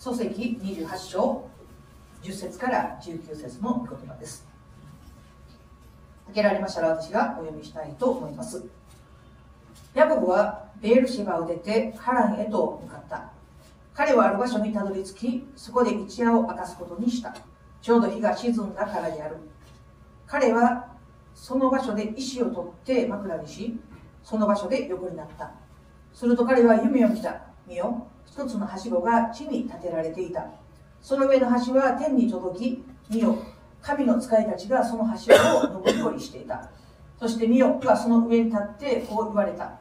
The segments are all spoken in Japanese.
創世記28章10節から19節の御言葉です。開けられましたら私がお読みしたいと思います。ヤコブはベールシバを出てハランへと向かった。彼はある場所にたどり着きそこで一夜を明かすことにした。ちょうど日が沈んだからである。彼はその場所で石を取って枕にしその場所で横になった。すると彼は夢を見た。見よ一つのはしごが地に建てられていた。その上の橋は天に届き見よ。神の使いたちがその橋を上り下りしていた。そして見よはその上に立ってこう言われた。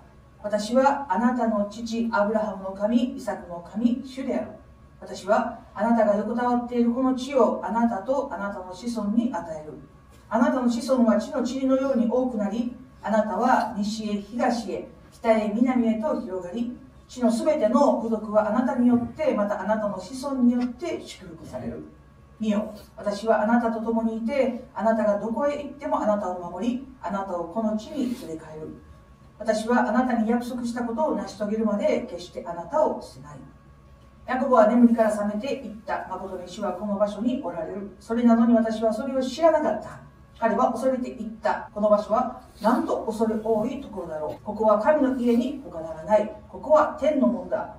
私はあなたの父アブラハムの神イサクの神主である。私はあなたが横たわっているこの地をあなたとあなたの子孫に与える。あなたの子孫は地の塵のように多くなりあなたは西へ東へ北へ南へと広がり地のすべての部族はあなたによってまたあなたの子孫によって祝福される。見よ私はあなたと共にいてあなたがどこへ行ってもあなたを守りあなたをこの地に連れ帰る。私はあなたに約束したことを成し遂げるまで決してあなたを捨てない。ヤコブは眠りから覚めていった。誠に主はこの場所におられる。それなのに私はそれを知らなかった。彼は恐れていった。この場所はなんと恐れ多いところだろう。ここは神の家に他ならない。ここは天のもんだ。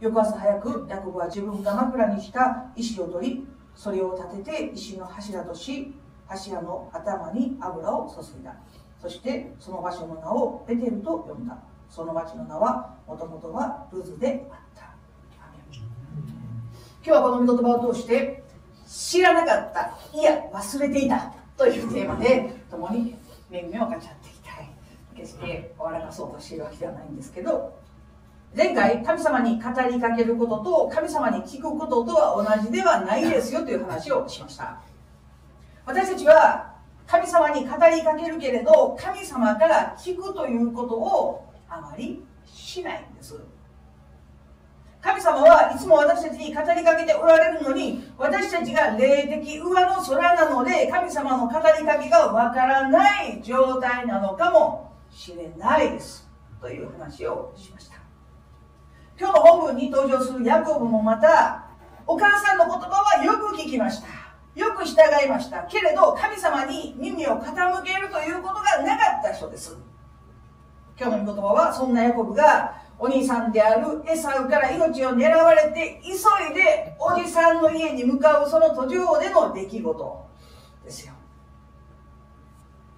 翌朝早くヤコブは自分が枕にした石を取りそれを立てて石の柱とし柱の頭に油を注いだ。そしてその場所の名をベテルと呼んだ。その町の名はもともとはルズであった。今日はこの御言葉を通して知らなかった。いや忘れていたというテーマで共に恵みを分かち合っていきたい。決して笑かそうとしているわけではないんですけど前回神様に語りかけることと神様に聞くこととは同じではないですよという話をしました。私たちは神様に語りかけるけれど神様から聞くということをあまりしないんです。神様はいつも私たちに語りかけておられるのに私たちが霊的上の空なので神様の語りかけがわからない状態なのかもしれないです。という話をしました。今日の本文に登場するヤコブもまたお母さんの言葉はよく聞きました。よく従いました。けれど神様に耳を傾けるということがなかった人です。今日の御言葉はそんなヤコブがお兄さんであるエサウから命を狙われて急いでおじさんの家に向かうその途上での出来事ですよ。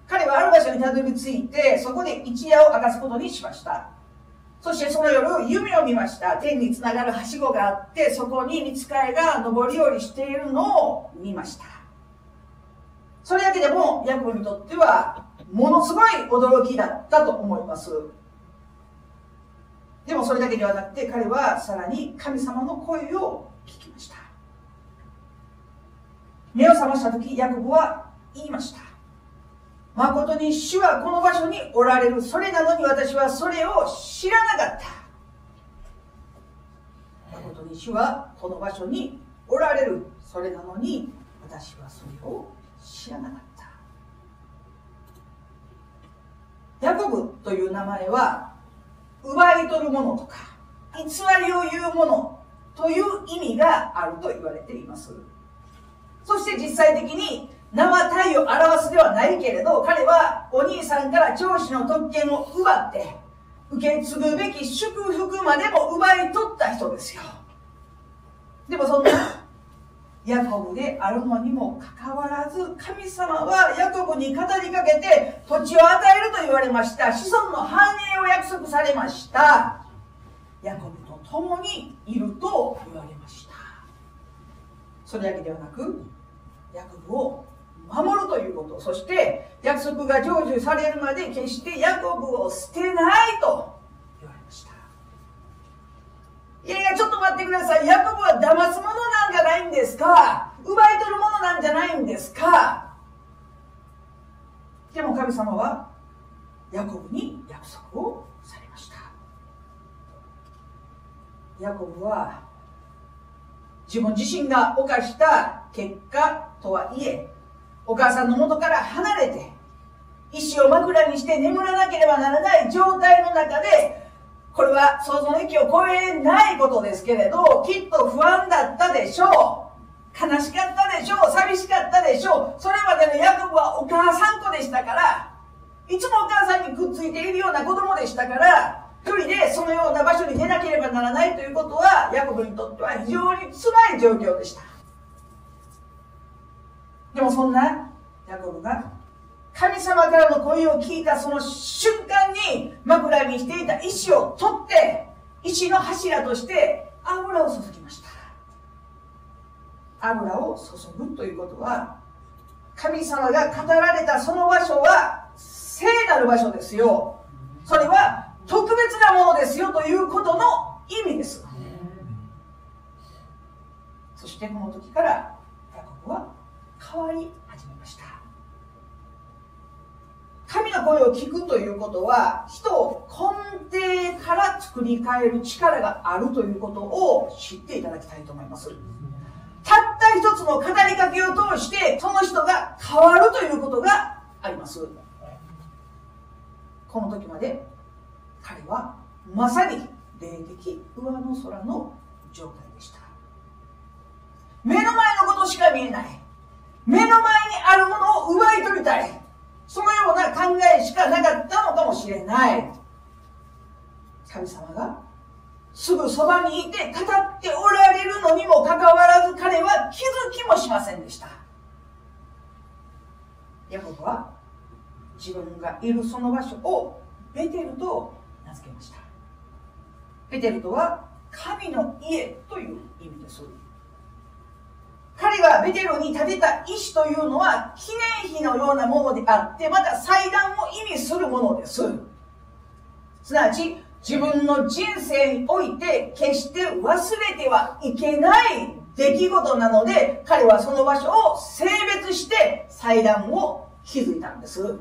彼はある場所にたどり着いてそこで一夜を明かすことにしました。そしてその夜夢を見ました。天につながるはしごがあってそこに見つかいが上り下りしているのを見ました。それだけでもヤコブにとってはものすごい驚きだったと思います。でもそれだけではなくて彼はさらに神様の声を聞きました。目を覚ました時ヤコブは言いました。誠に主はこの場所におられる。それなのに私はそれを知らなかった。誠に主はこの場所におられる。それなのに私はそれを知らなかった。ヤコブという名前は奪い取るものとか偽りを言うものという意味があると言われています。そして実際的に名は体を表すではないけれど彼はお兄さんから長子の特権を奪って受け継ぐべき祝福までも奪い取った人ですよ。でもそんなヤコブであるのにもかかわらず神様はヤコブに語りかけて土地を与えると言われました。子孫の繁栄を約束されました。ヤコブと共にいると言われました。それだけではなくヤコブを守るということ。そして約束が成就されるまで決してヤコブを捨てないといやいやちょっと待ってください。ヤコブは騙すものなんじゃないんですか？奪い取るものなんじゃないんですか？でも神様はヤコブに約束をされました。ヤコブは自分自身が犯した結果とはいえお母さんの元から離れて石を枕にして眠らなければならない状態の中でこれは想像の域を超えないことですけれどきっと不安だったでしょう。悲しかったでしょう。寂しかったでしょう。それまでのヤコブはお母さん子でしたからいつもお母さんにくっついているような子供でしたから一人でそのような場所に出なければならないということはヤコブにとっては非常に辛い状況でした。でもそんなヤコブが神様からの声を聞いたその瞬間に枕にしていた石を取って石の柱として油を注ぎました。油を注ぐということは神様が語られたその場所は聖なる場所ですよ。それは特別なものですよということの意味です。そしてこの時からヤコブは変わり始めました神の声を聞くということは人を根底から作り変える力があるということを知っていただきたいと思います。たった一つの語りかけを通してその人が変わるということがあります。この時まで彼はまさに霊的上の空の状態でした。目の前のことしか見えない。目の前にあるものを奪い取りたい。そのような考えしかなかったのかもしれない。神様がすぐそばにいて語っておられるのにもかかわらず彼は気づきもしませんでした。ヤコブは自分がいるその場所をベテルと名付けました。ベテルとは神の家という意味です。彼がベテルに建てた石というのは記念碑のようなものであってまた祭壇を意味するものです。すなわち自分の人生において決して忘れてはいけない出来事なので彼はその場所を性別して祭壇を築いたんです。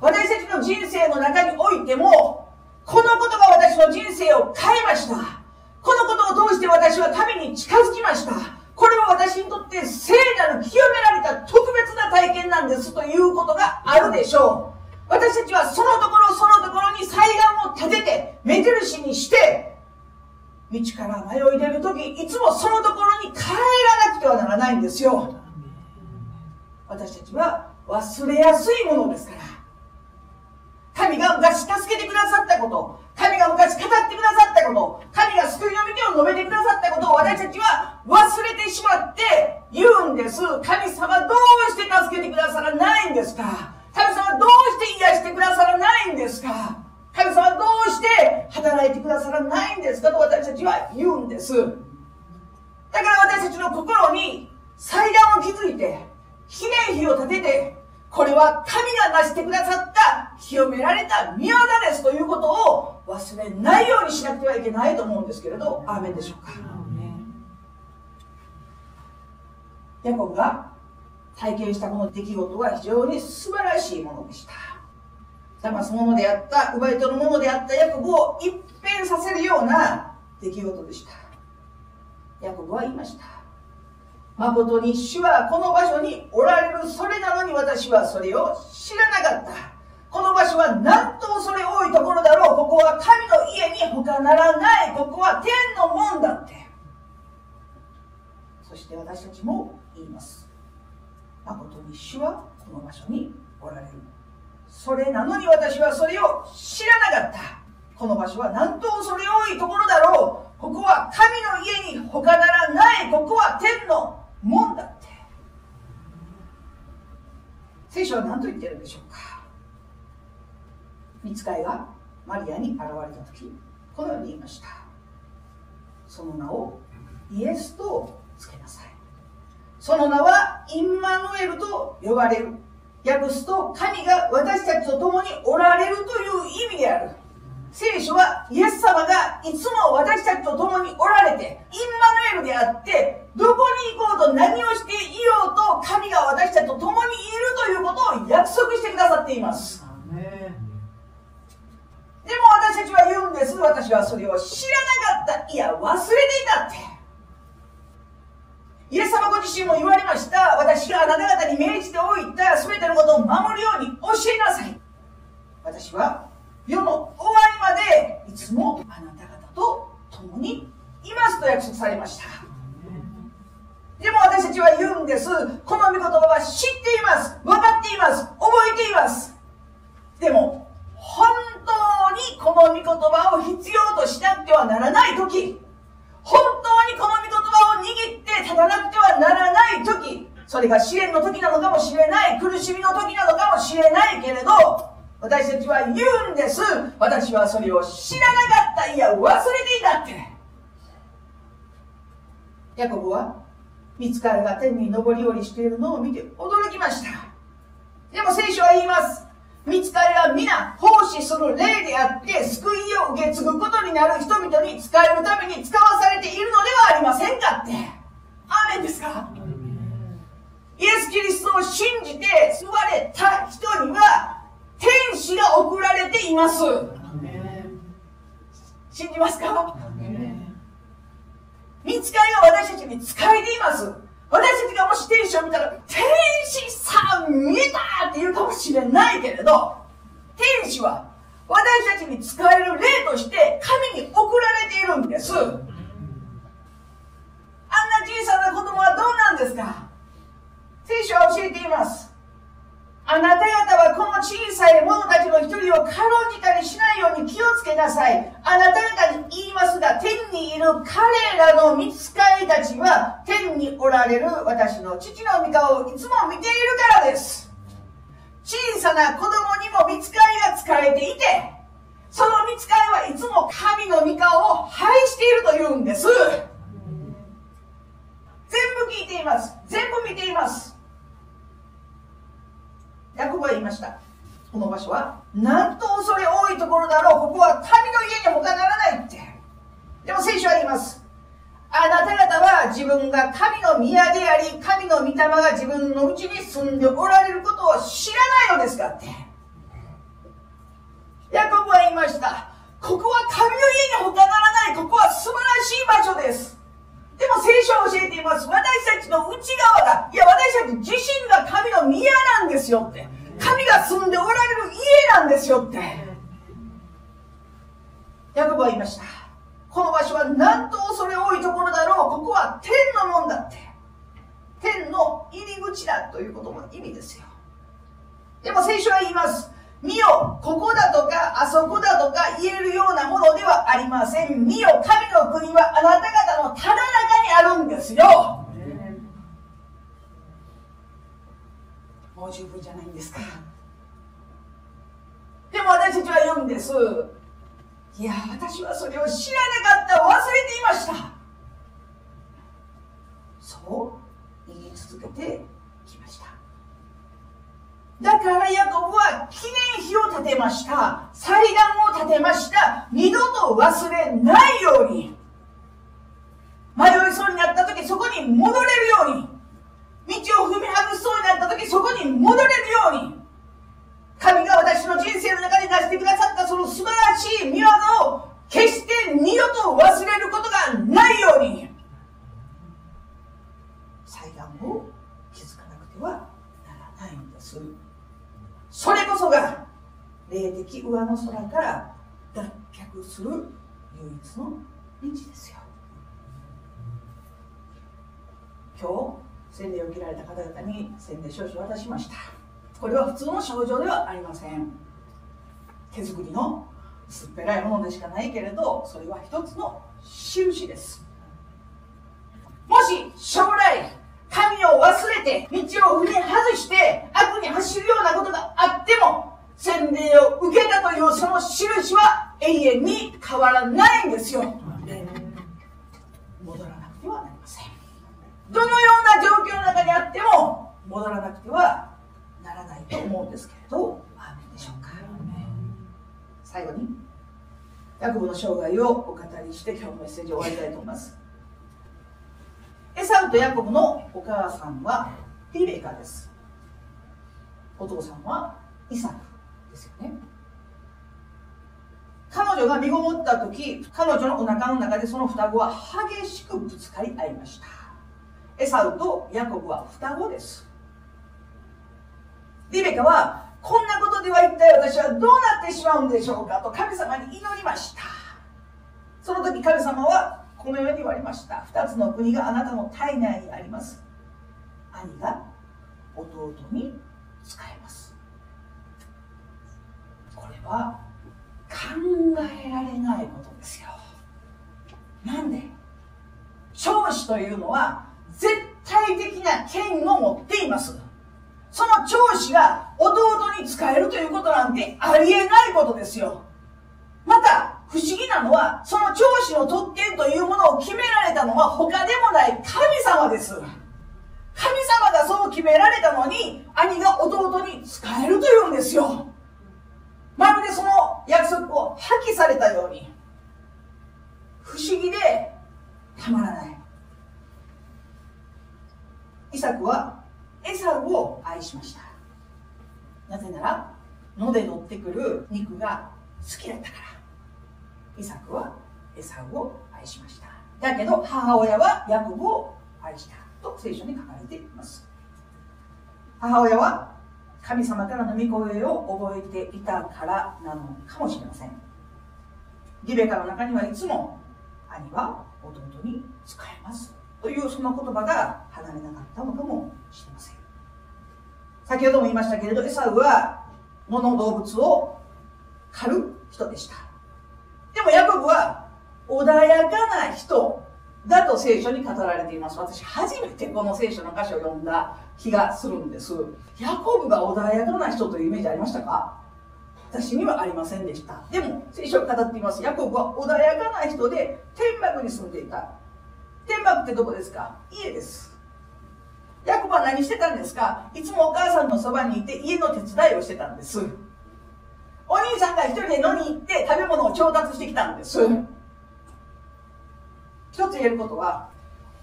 私たちの人生の中においてもこのことが私の人生を変えました。このことを通して私は神に近づきました。これは私にとって聖なる清められた特別な体験なんですということがあるでしょう。私たちはそのところそのところに祭壇を立てて目印にして道から迷い出る時いつもそのところに帰らなくてはならないんですよ。私たちは忘れやすいものですから。神が昔助けてくださったこと神が昔語ってくださったこと神が救いの御手を述べてくださったことを私たちは忘れてしまって言うんです。神様どうして助けてくださらないんですか？神様どうして癒してくださらないんですか？神様どうして働いてくださらないんですか？と私たちは言うんです。だから私たちの心に祭壇を築いて記念碑を立ててこれは神が成してくださった清められた宮業ですということを忘れないようにしなくてはいけないと思うんですけれどアーメンでしょうか。ヤコブが体験したこの出来事は非常に素晴らしいものでした。騙す者であった奪い取る者であったヤコブを一変させるような出来事でした。ヤコブは言いました。誠に主はこの場所におられるそれなのに私はそれを知らなかった。この場所はなんと恐れ多いところだろう。ここは神の家に他ならない。ここは天の門だって。そして私たちも言います。誠に主はこの場所におられる。それなのに私はそれを知らなかった。この場所はなんと恐れ多いところだろう。ここは神の家に他ならない。ここは天の門だって。聖書は何と言ってるんでしょうか。見つかいがマリアに現れた時このように言いました。その名をイエスとつけなさい。その名はインマヌエルと呼ばれる。訳すと神が私たちと共におられるという意味である。聖書はイエス様がいつも私たちと共におられてインマヌエルであってどこに行こうと何をしていようと神が私たちと共にいるということを約束してくださっています。でも私たちは言うんです。私はそれを知らなかった。いや忘れていたって。イエス様ご自身も言われました。私があなた方に命じておいた全てのことを守るように教えなさい。私は世の終わりまでいつもあなた方と共にいますと約束されました。でも私たちは言うんです。この御言葉は知っています。分かっています。覚えています。でも本当にこの御言葉を必要としなくてはならない時。本当にこの御言葉を握って立たなくてはならない時。それが試練の時なのかもしれない。苦しみの時なのかもしれないけれど私たちは言うんです。私はそれを知らなかった。いや忘れていたって。ヤコブは見つかりが天に上り下りしているのを見て驚きました。でも聖書は言います。見つかりは皆奉仕する霊であって救いを受け継ぐことになる人々に使えるために使わされているのではありませんかって。アーメンですか？イエス・キリストを信じて救われた人には天使が送られています。信じますか？見つかりが私たちに使えています。私たちがもし天使を見たら天使さん見えたって言うかもしれないけれど天使は私たちに使える霊として神に送られているんです。あんな小さな子供はどうなんですか？聖書は教えていますあなた方はこの小さい者たちの一人を軽んじたりしないように気をつけなさい。あなた方に言いますが、天にいる彼らの見つかりたちは、天におられる私の父の御顔をいつも見ているからです。小さな子供にも見つかりが使えていて、その見つかりはいつも神の御顔を拝しているというんです。全部聞いています。全部見ています。ヤコブは言いました。この場所はなんと恐れ多いところだろう。ここは神の家に他ならないって。でも聖書は言います。あなた方は自分が神の宮であり神の御霊が自分のうちに住んでおられることを知らないのですかって。ヤコブは言いました。ここは神の家に他ならない。ここは素晴らしい場所です。でも聖書は教えています。私たちの内側が、いや私たち自身が神の宮なんですよって。神が住んでおられる家なんですよって。ヤコブは言いました。この場所はなんと恐れ多いところだろう。ここは天のもんだって。天の入り口だということも意味ですよ。でも聖書は言います。見よ、ここだとか、あそこだとか言えるようなものではありません。見よ、神の国はあなた方のただ中にあるんですよ。もう十分じゃないんですか。でも私たちは言うんです。いや、私はそれを知らなかった、忘れていました。そう言い続けてだからヤコブは記念碑を建てました。祭壇を建てました。二度と忘れないように。迷いそうになった時そこに戻れるように。道を踏み外しそうになった時そこに戻れるように。神が私の人生の中で出してくださったその素晴らしい見業を決して二度と忘れることがないように。祭壇を築かなくてはならないんです。それこそが霊的上の空から脱却する唯一の道ですよ。今日洗礼を受けられた方々に洗礼証書を渡しました。これは普通の症状ではありません。手作りの薄っぺらいものでしかないけれどそれは一つの印です。もし将来神を忘れて道を踏み外して悪に走るようなことがあっても洗礼を受けたというその印は永遠に変わらないんですよ。戻らなくてはなりません。どのような状況の中にあっても戻らなくてはならないと思うんですけれどアーメンでしょうか。最後にヤコブの生涯をお語りして今日のメッセージを終わりたいと思います。エサウとヤコブのお母さんはリベカです。お父さんはイサクですよね。彼女が身ごもった時彼女のお腹の中でその双子は激しくぶつかり合いました。エサウとヤコブは双子です。リベカはこんなことでは一体私はどうなってしまうんでしょうかと神様に祈りました。その時神様はこのように言われました。2つの国があなたの体内にあります。兄が弟に仕えます。これは考えられないことですよ。なんで？長子というのは絶対的な権を持っています。その長子が弟に使えるということなんてありえないことですよ。また不思議なのはその長子の特権というものを決められたのは他でもない神様です。神様がそう決められたのに兄が弟に使えるというんですよ。まるでその約束を破棄されたように。不思議でたまらない。イサクはエサウを愛しました。なぜなら野で乗ってくる肉が好きだったから。イサクはエサウを愛しました。だけど母親はヤコブを愛したと聖書に書かれています。母親は神様からの御声を覚えていたからなのかもしれません。リベカの中にはいつも兄は弟に使えますというその言葉が離れなかったのかもしれません。先ほども言いましたけれどエサウは物動物を狩る人でした。でもヤコブは穏やかな人だと聖書に語られています。私初めてこの聖書の箇所を読んだ気がするんです。ヤコブが穏やかな人というイメージありましたか？私にはありませんでした。でも聖書を語っています。ヤコブは穏やかな人で天幕に住んでいた。天幕ってどこですか？家です。ヤコブは何してたんですか？いつもお母さんのそばにいて家の手伝いをしてたんです。お兄さんが一人で野に行って食べ物を調達してきたんです。一つ言えることは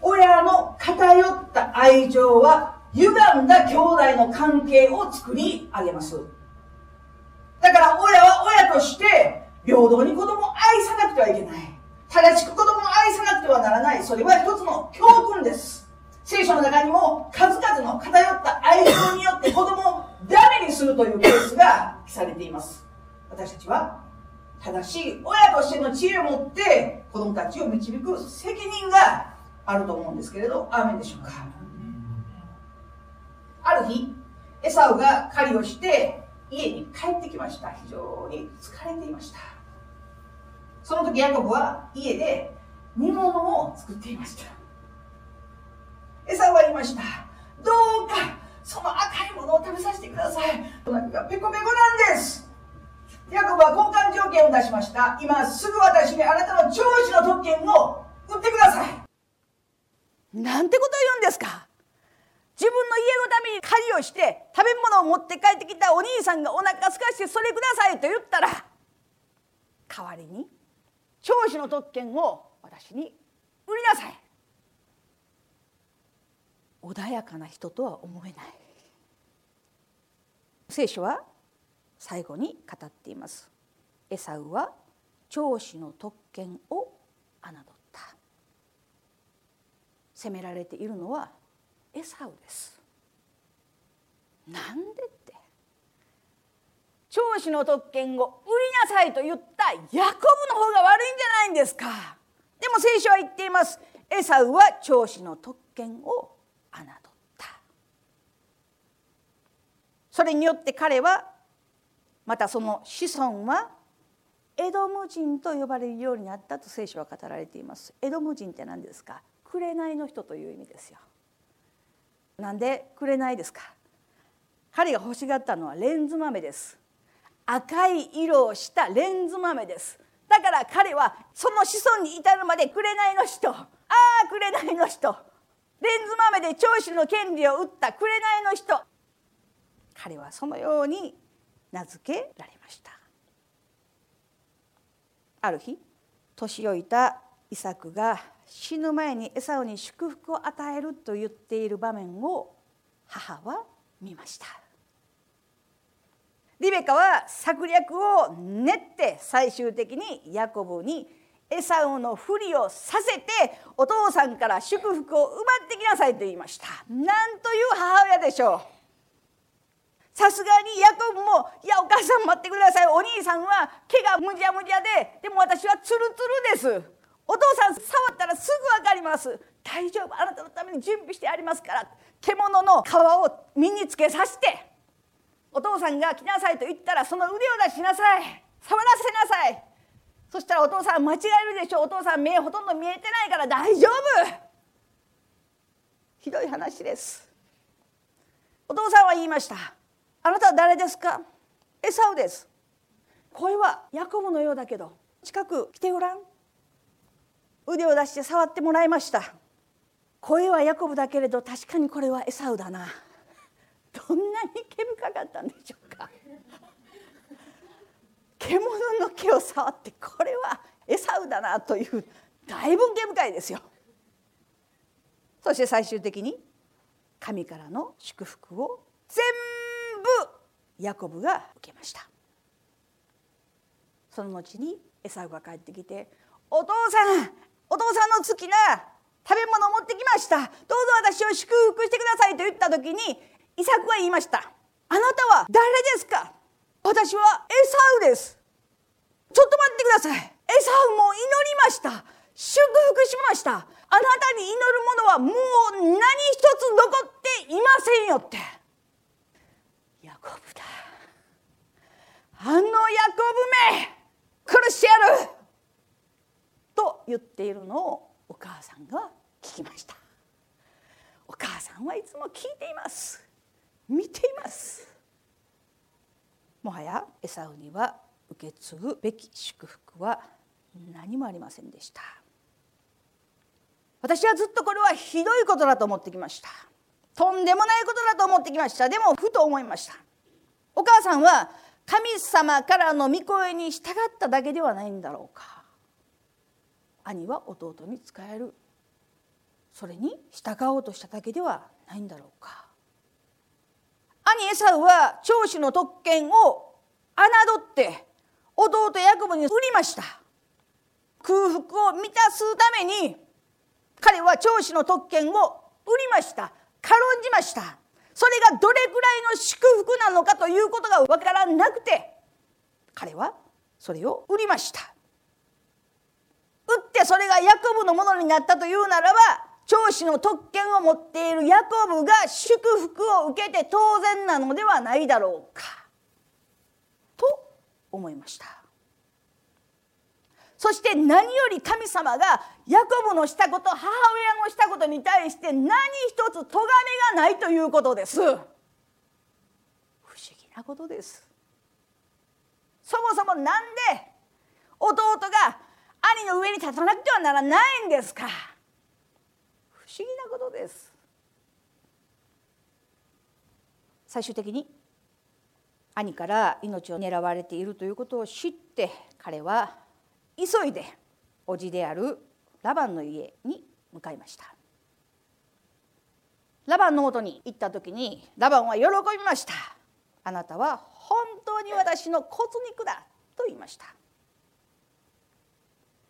親の偏った愛情は歪んだ兄弟の関係を作り上げます。だから親は親として平等に子供を愛さなくてはいけない。正しく子供を愛さなくてはならない。それは一つの教訓です。聖書の中にも数々の偏った愛情によって子供をダメにするというケースが記されています。私たちは正しい親としての知恵を持って子供たちを導く責任があると思うんですけれどアーメンでしょうか？ある日エサウが狩りをして家に帰ってきました。非常に疲れていました。その時ヤコブは家で煮物を作っていました。エサウは言いましたどうかその赤いものを食べさせてください。お腹がペコペコなんです。ヤコブは交換条件を出しました。今すぐ私にあなたの長子の特権を売ってください。なんてこと言うんですか。自分の家のために狩りをして食べ物を持って帰ってきたお兄さんがお腹すかしてそれくださいと言ったら代わりに長子の特権を私に売りなさい。穏やかな人とは思えない。聖書は最後に語っています。エサウは長子の特権を侮った。責められているのはエサウです。なんでって。長子の特権を売りなさいと言ったヤコブの方が悪いんじゃないんですか。でも聖書は言っています。エサウは長子の特権を侮った。それによって彼はまたその子孫はエドム人と呼ばれるようになったと聖書は語られています。エドム人って何ですか？紅の人という意味ですよ。なんで紅ですか？彼が欲しがったのはレンズ豆です。赤い色をしたレンズ豆です。だから彼はその子孫に至るまで紅の人。ああ紅の人。レンズ豆で長子の権利を打った紅の人。彼はそのように名付けられました。ある日年老いたイサクが死ぬ前にエサウに祝福を与えると言っている場面を母は見ました。リベカは策略を練って最終的にヤコブにエサウのふりをさせてお父さんから祝福を奪ってきなさいと言いました。なんという母親でしょう。さすがにヤコブも「いやお母さん待ってください。お兄さんは毛がむじゃむじゃででも私はツルツルです。お父さん触ったらすぐ分かります。大丈夫。あなたのために準備してありますから。獣の皮を身につけさせてお父さんが来なさいと言ったらその腕を出しなさい。触らせなさい。そしたらお父さん間違えるでしょう。お父さん目ほとんど見えてないから大丈夫。ひどい話です。お父さんは言いました。あなたは誰ですか？エサウです。声はヤコブのようだけど近く来てごらん。腕を出して触ってもらいました。声はヤコブだけれど確かにこれはエサウだな。どんなに毛深かったんでしょうか？獣の毛を触ってこれはエサウだなというだいぶ毛深いですよ。そして最終的に神からの祝福を全部ヤコブが受けました。その後にエサウが帰ってきて「お父さんお父さんの好きな食べ物を持ってきました。どうぞ私を祝福してください」と言った時にイサクは言いました「あなたは誰ですか？私はエサウです」ちょっと待ってください。エサウも祈りました。祝福しました。あなたに祈るものはもう何一つ残っていませんよってヤコブだあのヤコブめ殺してやる！と言っているのをお母さんが聞きました。お母さんはいつも聞いています。見ています。もはやエサウには受け継ぐべき祝福は何もありませんでした。私はずっとこれはひどいことだと思ってきました。とんでもないことだと思ってきました。でもふと思いました。お母さんは神様からの御声に従っただけではないんだろうか。兄は弟に仕える。それに従おうとしただけではないんだろうか。兄エサウは長子の特権を侮って弟ヤコブに売りました。空腹を満たすために彼は長子の特権を売りました。軽んじました。それがどれくらいの祝福なのかということが分からなくて彼はそれを売りました。売ってそれがヤコブのものになったというならば長子の特権を持っているヤコブが祝福を受けて当然なのではないだろうかと思いました。そして何より神様がヤコブのしたこと母親のしたことに対して何一つ咎めがないということです。不思議なことです。そもそもなんで弟が兄の上に立たなくてはならないんですか。不思議なことです。最終的に兄から命を狙われているということを知って彼は急いで叔父であるラバンの家に向かいました。ラバンのもとに行った時にラバンは喜びました。あなたは本当に私の骨肉だと言いました。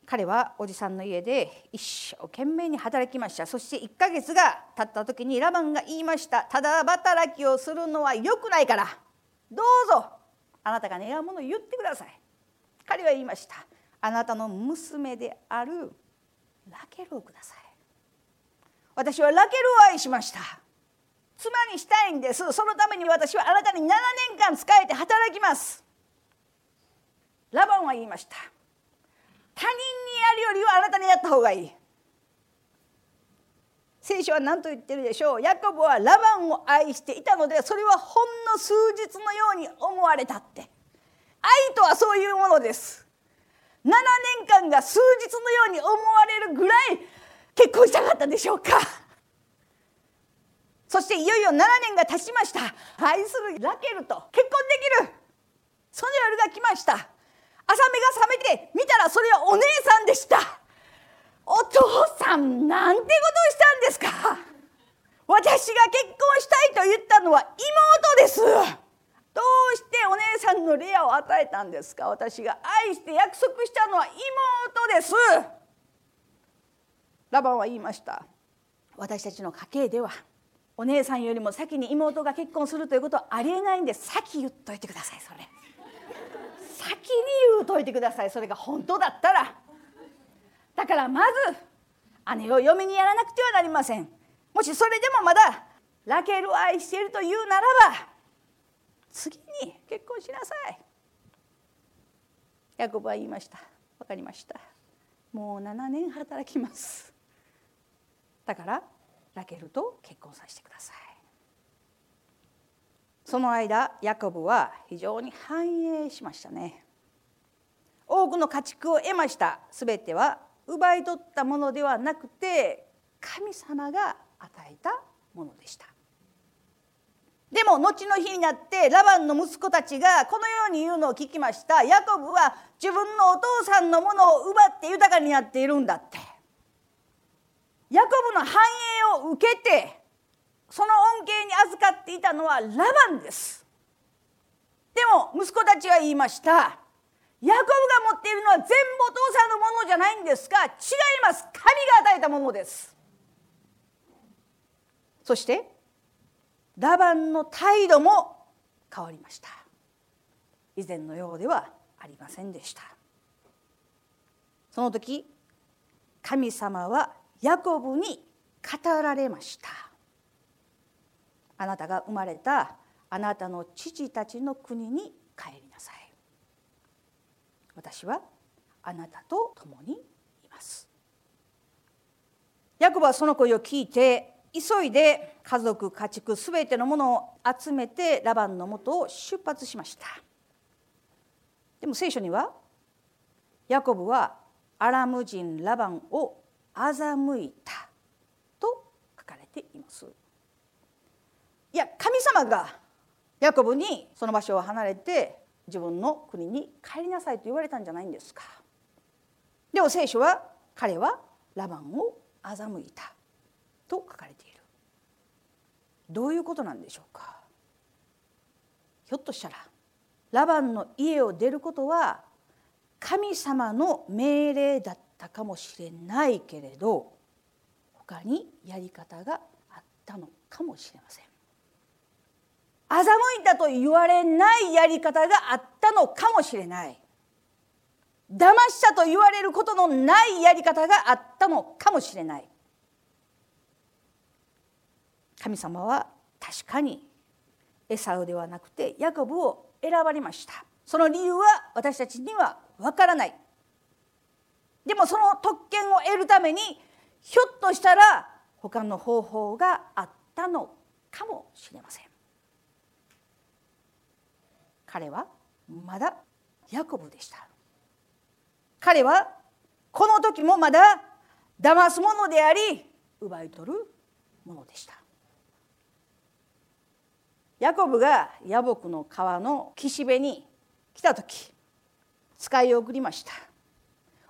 彼はおじさんの家で一生懸命に働きました。そして1ヶ月が経った時にラバンが言いました。ただ働きをするのは良くないから。どうぞあなたが願うものを言ってください。彼は言いました。あなたの娘であるラケルをください。私はラケルを愛しました。妻にしたいんです。そのために私はあなたに7年間仕えて働きます。ラバンは言いました。他人にやるよりはあなたにやった方がいい。聖書は何と言ってるでしょう。ヤコブはラバンを愛していたのでそれはほんの数日のように思われたって。愛とはそういうものです。7年間が数日のように思われるぐらい結婚したかったでしょうか。そしていよいよ7年が経ちました。愛するラケルと結婚できる。その夜が来ました。朝目が覚めて見たらそれはお姉さんでした。お父さんなんてことをしたんですか。私が結婚したいと言ったのは妹です。どうしてお姉さんのレアを与えたんですか？私が愛して約束したのは妹です。ラバンは言いました。私たちの家系ではお姉さんよりも先に妹が結婚するということはありえないんで先言っといてくださいそれ。先に言うといてください。それが本当だったら。だからまず姉を嫁にやらなくてはなりません。もしそれでもまだラケルを愛しているというならば次に結婚しなさい。ヤコブは言いました。分かりました。もう7年働きます。だからラケルと結婚させてください。その間ヤコブは非常に繁栄しましたね。多くの家畜を得ました。全ては奪い取ったものではなくて神様が与えたものでした。でも後の日になってラバンの息子たちがこのように言うのを聞きました。ヤコブは自分のお父さんのものを奪って豊かになっているんだって。ヤコブの繁栄を受けてその恩恵に預かっていたのはラバンです。でも息子たちは言いました。ヤコブが持っているのは全部お父さんのものじゃないんですか。違います。神が与えたものです。そしてラバンの態度も変わりました。以前のようではありませんでした。その時神様はヤコブに語られました。あなたが生まれたあなたの父たちの国に帰りなさい。私はあなたと共にいます。ヤコブはその声を聞いて急いで家族家畜すべてのものを集めてラバンのもとを出発しました。でも聖書にはヤコブはアラム人ラバンを欺いたと書かれています。いや神様がヤコブにその場所を離れて自分の国に帰りなさいと言われたんじゃないんですか。でも聖書は彼はラバンを欺いたと書かれているどういうことなんでしょうか？ひょっとしたらラバンの家を出ることは神様の命令だったかもしれないけれど他にやり方があったのかもしれません。欺いたと言われないやり方があったのかもしれない。騙したと言われることのないやり方があったのかもしれない。神様は確かにエサウではなくてヤコブを選ばれました。その理由は私たちにはわからない。でもその特権を得るためにひょっとしたら他の方法があったのかもしれません。彼はまだヤコブでした。彼はこの時もまだ騙すものであり奪い取るものでした。ヤコブがヤボクの川の岸辺に来た時使いを送りました。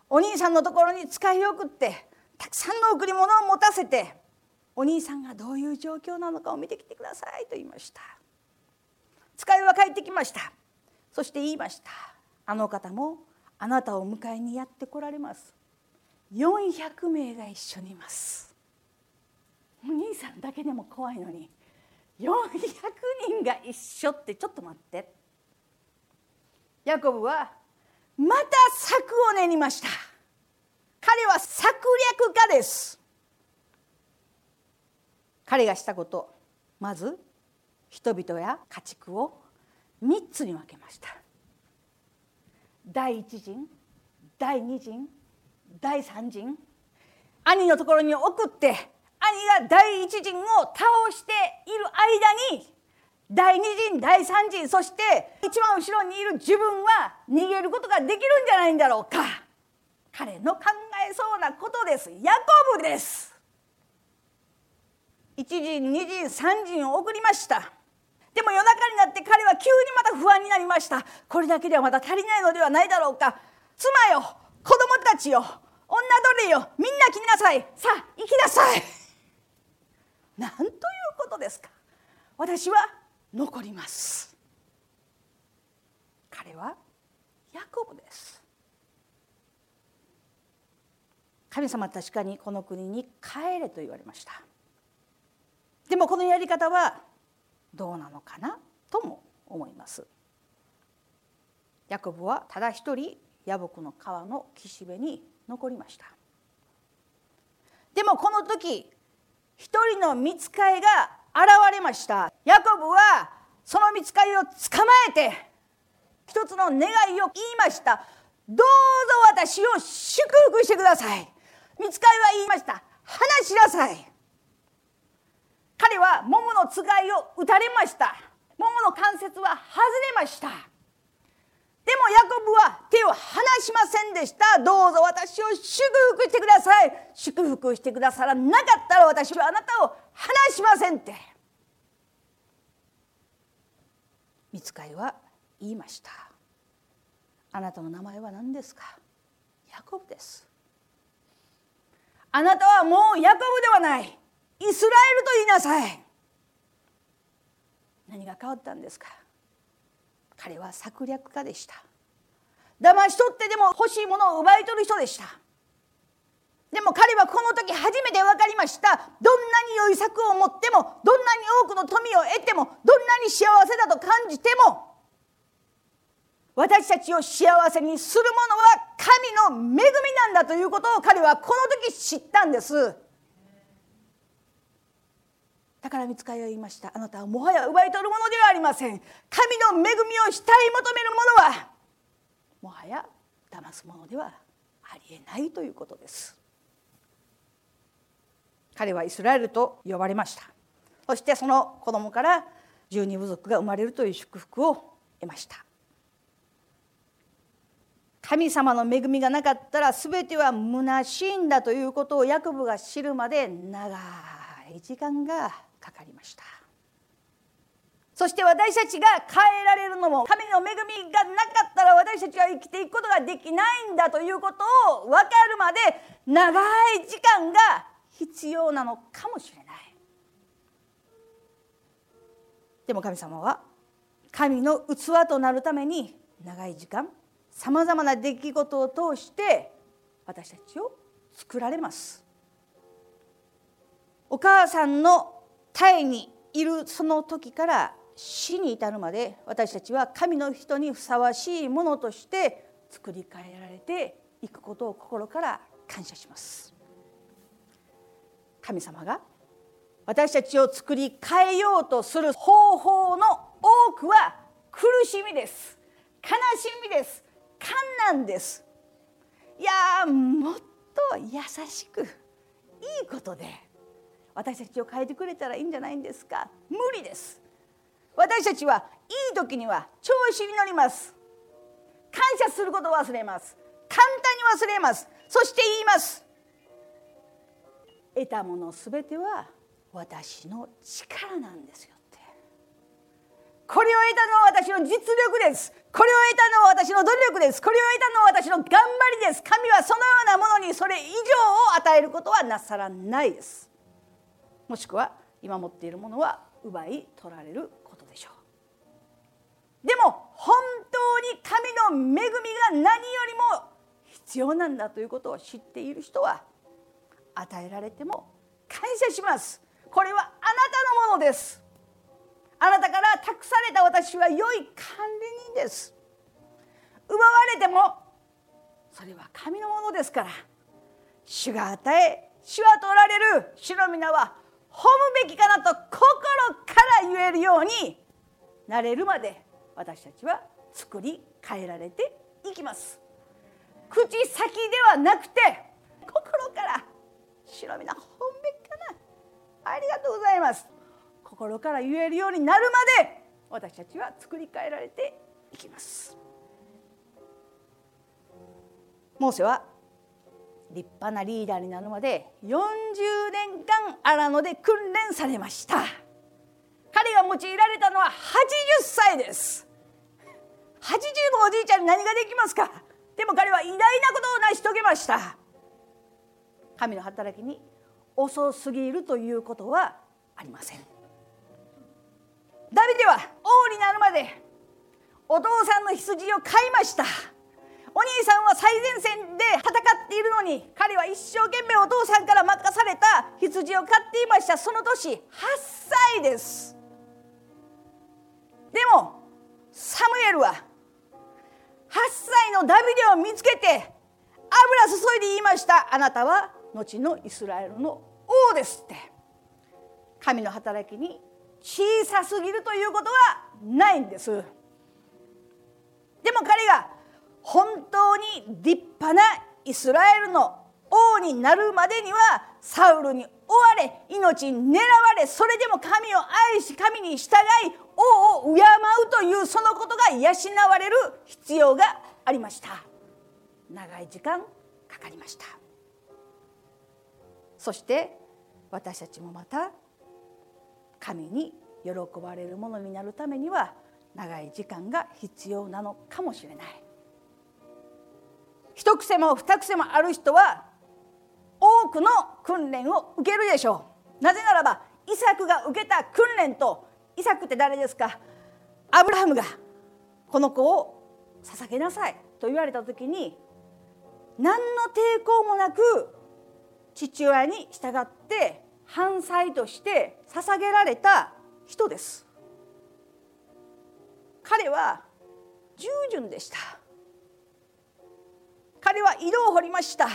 お兄さんのところに使いを送ってたくさんの贈り物を持たせてお兄さんがどういう状況なのかを見てきてくださいと言いました。使いは帰ってきました。そして言いました。あの方もあなたを迎えにやって来られます。400名が一緒にいます。お兄さんだけでも怖いのに400人が一緒ってちょっと待って。ヤコブはまた策を練りました。彼は策略家です。彼がしたことまず人々や家畜を3つに分けました。第一陣第二陣第三陣兄のところに送って兄が第一陣を倒している間に第二陣第三陣そして一番後ろにいる自分は逃げることができるんじゃないんだろうか。彼の考えそうなことです。ヤコブです。1陣2陣3陣を送りました。でも夜中になって彼は急にまた不安になりました。これだけではまだ足りないのではないだろうか。妻よ子供たちよ女奴隷よみんな来なさい。さあ行きなさい。なんということですか。私は残ります。彼はヤコブです。神様確かにこの国に帰れと言われました。でもこのやり方はどうなのかなとも思います。ヤコブはただ一人ヤボクの川の岸辺に残りました。でもこの時一人の見つかいが現れました。ヤコブはその見つかいを捕まえて一つの願いを言いました。どうぞ私を祝福してください。見つかいは言いました。話しなさい。彼は桃のつがいを打たれました。桃の関節は外れました。でもヤコブは手を離しませんでした。どうぞ私を祝福してください。祝福してくださらなかったら私はあなたを離しませんって。見つかいは言いました。あなたの名前は何ですか？ヤコブです。あなたはもうヤコブではない。イスラエルと言いなさい。何が変わったんですか？彼は策略家でした。騙し取ってでも欲しいものを奪い取る人でした。でも彼はこの時初めて分かりました。どんなに良い策を持ってもどんなに多くの富を得てもどんなに幸せだと感じても私たちを幸せにするものは神の恵みなんだということを彼はこの時知ったんです。だから見つかりは言いましたあなたはもはや奪い取るものではありません。神の恵みを慕い求めるものはもはや騙すものではありえないということです。彼はイスラエルと呼ばれました。そしてその子供から十二部族が生まれるという祝福を得ました。神様の恵みがなかったら全ては虚しいんだということをヤコブが知るまで長い時間がかかりました。そして私たちが変えられるのも神の恵みがなかったら私たちは生きていくことができないんだということを分かるまで長い時間が必要なのかもしれない。でも神様は神の器となるために長い時間さまざまな出来事を通して私たちを作られます。お母さんの胎にいるその時から死に至るまで私たちは神の人にふさわしいものとして作り変えられていくことを心から感謝します。神様が私たちを作り変えようとする方法の多くは苦しみです。悲しみです。困難です。いやもっと優しくいいことで私たちを変えてくれたらいいんじゃないんですか？無理です。私たちはいい時には調子に乗ります。感謝することを忘れます。簡単に忘れます。そして言います。得たものすべては私の力なんですよって。これを得たのは私の実力です。これを得たのは私の努力です。これを得たのは私の頑張りです。神はそのようなものにそれ以上を与えることはなさらないです。もしくは今持っているものは奪い取られることでしょう。でも本当に神の恵みが何よりも必要なんだということを知っている人は与えられても感謝します。これはあなたのものです。あなたから託された私は良い管理人です。奪われてもそれは神のものですから。主が与え主は取られる。主の皆は褒むべきかなと心から言えるようになれるまで私たちは作り変えられていきます。口先ではなくて心から主の褒むべきかな。ありがとうございます。心から言えるようになるまで私たちは作り変えられていきます。モーセは立派なリーダーになるまで40年間荒野で訓練されました。彼が用いられたのは80歳です。80のおじいちゃんに何ができますか？でも彼は偉大なことを成し遂げました。神の働きに遅すぎるということはありません。ダビデは王になるまでお父さんの羊を飼いました。お兄さんは最前線で戦っているのに彼は一生懸命お父さんから任された羊を飼っていましたその年8歳です。でもサムエルは8歳のダビデを見つけて油注いで言いました。あなたは後のイスラエルの王ですって。神の働きに小さすぎるということはないんです。でも彼が本当に立派なイスラエルの王になるまでにはサウルに追われ命に狙われそれでも神を愛し神に従い王を敬うというそのことが養われる必要がありました。長い時間かかりました。そして私たちもまた神に喜ばれるものになるためには長い時間が必要なのかもしれない。一癖も二癖もある人は多くの訓練を受けるでしょう。なぜならばイサクが受けた訓練とイサクって誰ですか？アブラハムがこの子を捧げなさいと言われた時に何の抵抗もなく父親に従って反祭として捧げられた人です。彼は従順でした。彼は井戸を掘りました。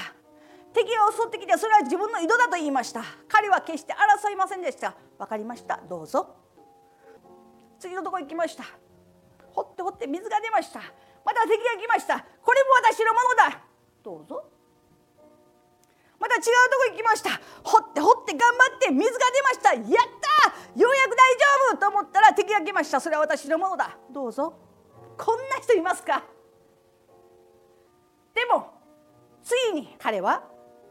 敵が襲ってきてそれは自分の井戸だと言いました。彼は決して争いませんでした。分かりました。どうぞ。次のとこ行きました。掘って掘って水が出ました。また敵が来ました。これも私のものだ。どうぞ。また違うとこ行きました。掘って掘って頑張って水が出ました。やったようやく大丈夫と思ったら敵が来ました。それは私のものだ。どうぞ。こんな人いますか？でもついに彼は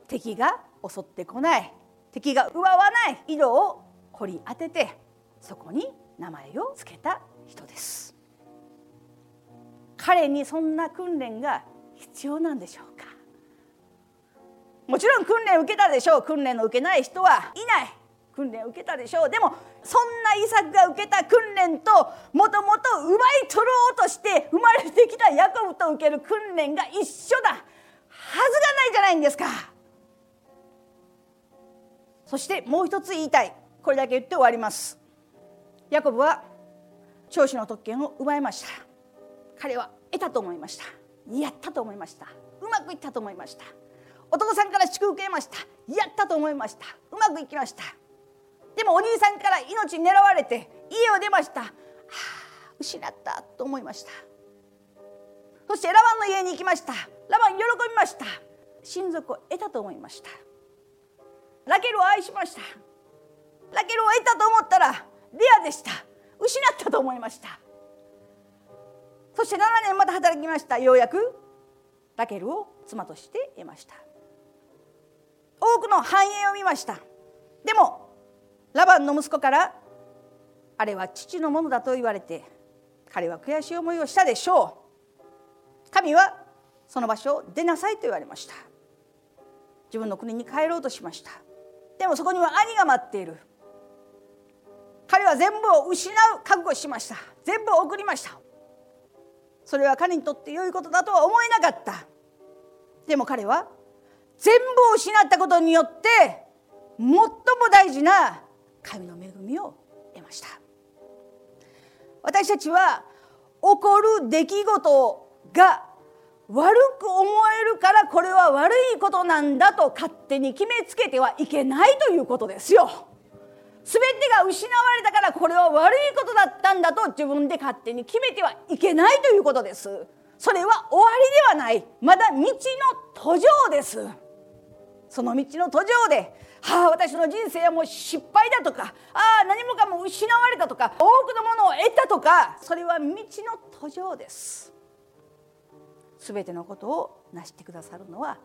敵が襲ってこない。敵が奪わない。井戸を掘り当ててそこに名前を付けた人です。彼にそんな訓練が必要なんでしょうか？もちろん訓練を受けたでしょう。訓練を受けない人はいない。訓練を受けたでしょう。でもそんなイサクが受けた訓練ともともと奪い取ろうとして生まれてきたヤコブと受ける訓練が一緒だ。はずがないじゃないんですか。そしてもう一つ言いたい。これだけ言って終わります。ヤコブは長子の特権を奪いました。彼は得たと思いました。やったと思いました。うまくいったと思いました。お父さんから祝福を得ました。やったと思いました。うまくいきました。でもお兄さんから命狙われて家を出ました。はあ失ったと思いました。そしてラバンの家に行きました。ラバン喜びました。親族を得たと思いました。ラケルを愛しました。ラケルを得たと思ったらレアでした。失ったと思いました。そして7年また働きました。ようやくラケルを妻として得ました。多くの繁栄を見ました。でもラバンの息子からあれは父のものだと言われて彼は悔しい思いをしたでしょう。神はその場所を出なさいと言われました。自分の国に帰ろうとしました。でもそこには兄が待っている。彼は全部を失う覚悟しました。全部を送りました。それは彼にとって良いことだとは思えなかった。でも彼は全部を失ったことによって最も大事な神の恵みを得ました私たちは起こる出来事が悪く思えるからこれは悪いことなんだと勝手に決めつけてはいけないということですよ。全てが失われたからこれは悪いことだったんだと自分で勝手に決めてはいけないということです。それは終わりではないまだ道の途上です。その道の途上で「はあ私の人生はもう失敗だ」とか「ああ何もかも失われた」とか多くのものを得たとかそれは道の途上です。すべてのことを成してくださるのは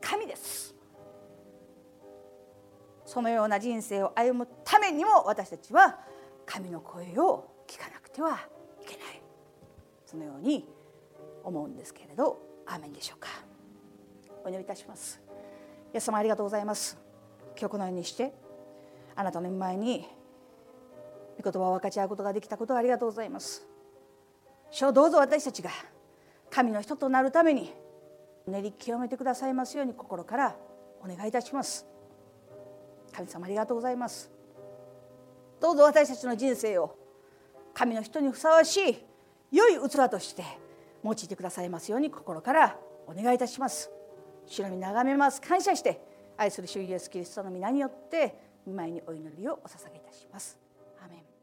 神です。そのような人生を歩むためにも私たちは神の声を聞かなくてはいけないそのように思うんですけれどアーメンでしょうかお祈りいたしますイエス様ありがとうございます今日このようにしてあなたの前に御言葉を分かち合うことができたことをありがとうございます。主どうぞ私たちが神の人となるために練り清めてくださいますように心からお願いいたします。神様ありがとうございます。どうぞ私たちの人生を神の人にふさわしい良い器として用いてくださいますように心からお願いいたします。白に眺めます。感謝して愛する主イエスキリストの皆によって御前にお祈りをお捧げいたします。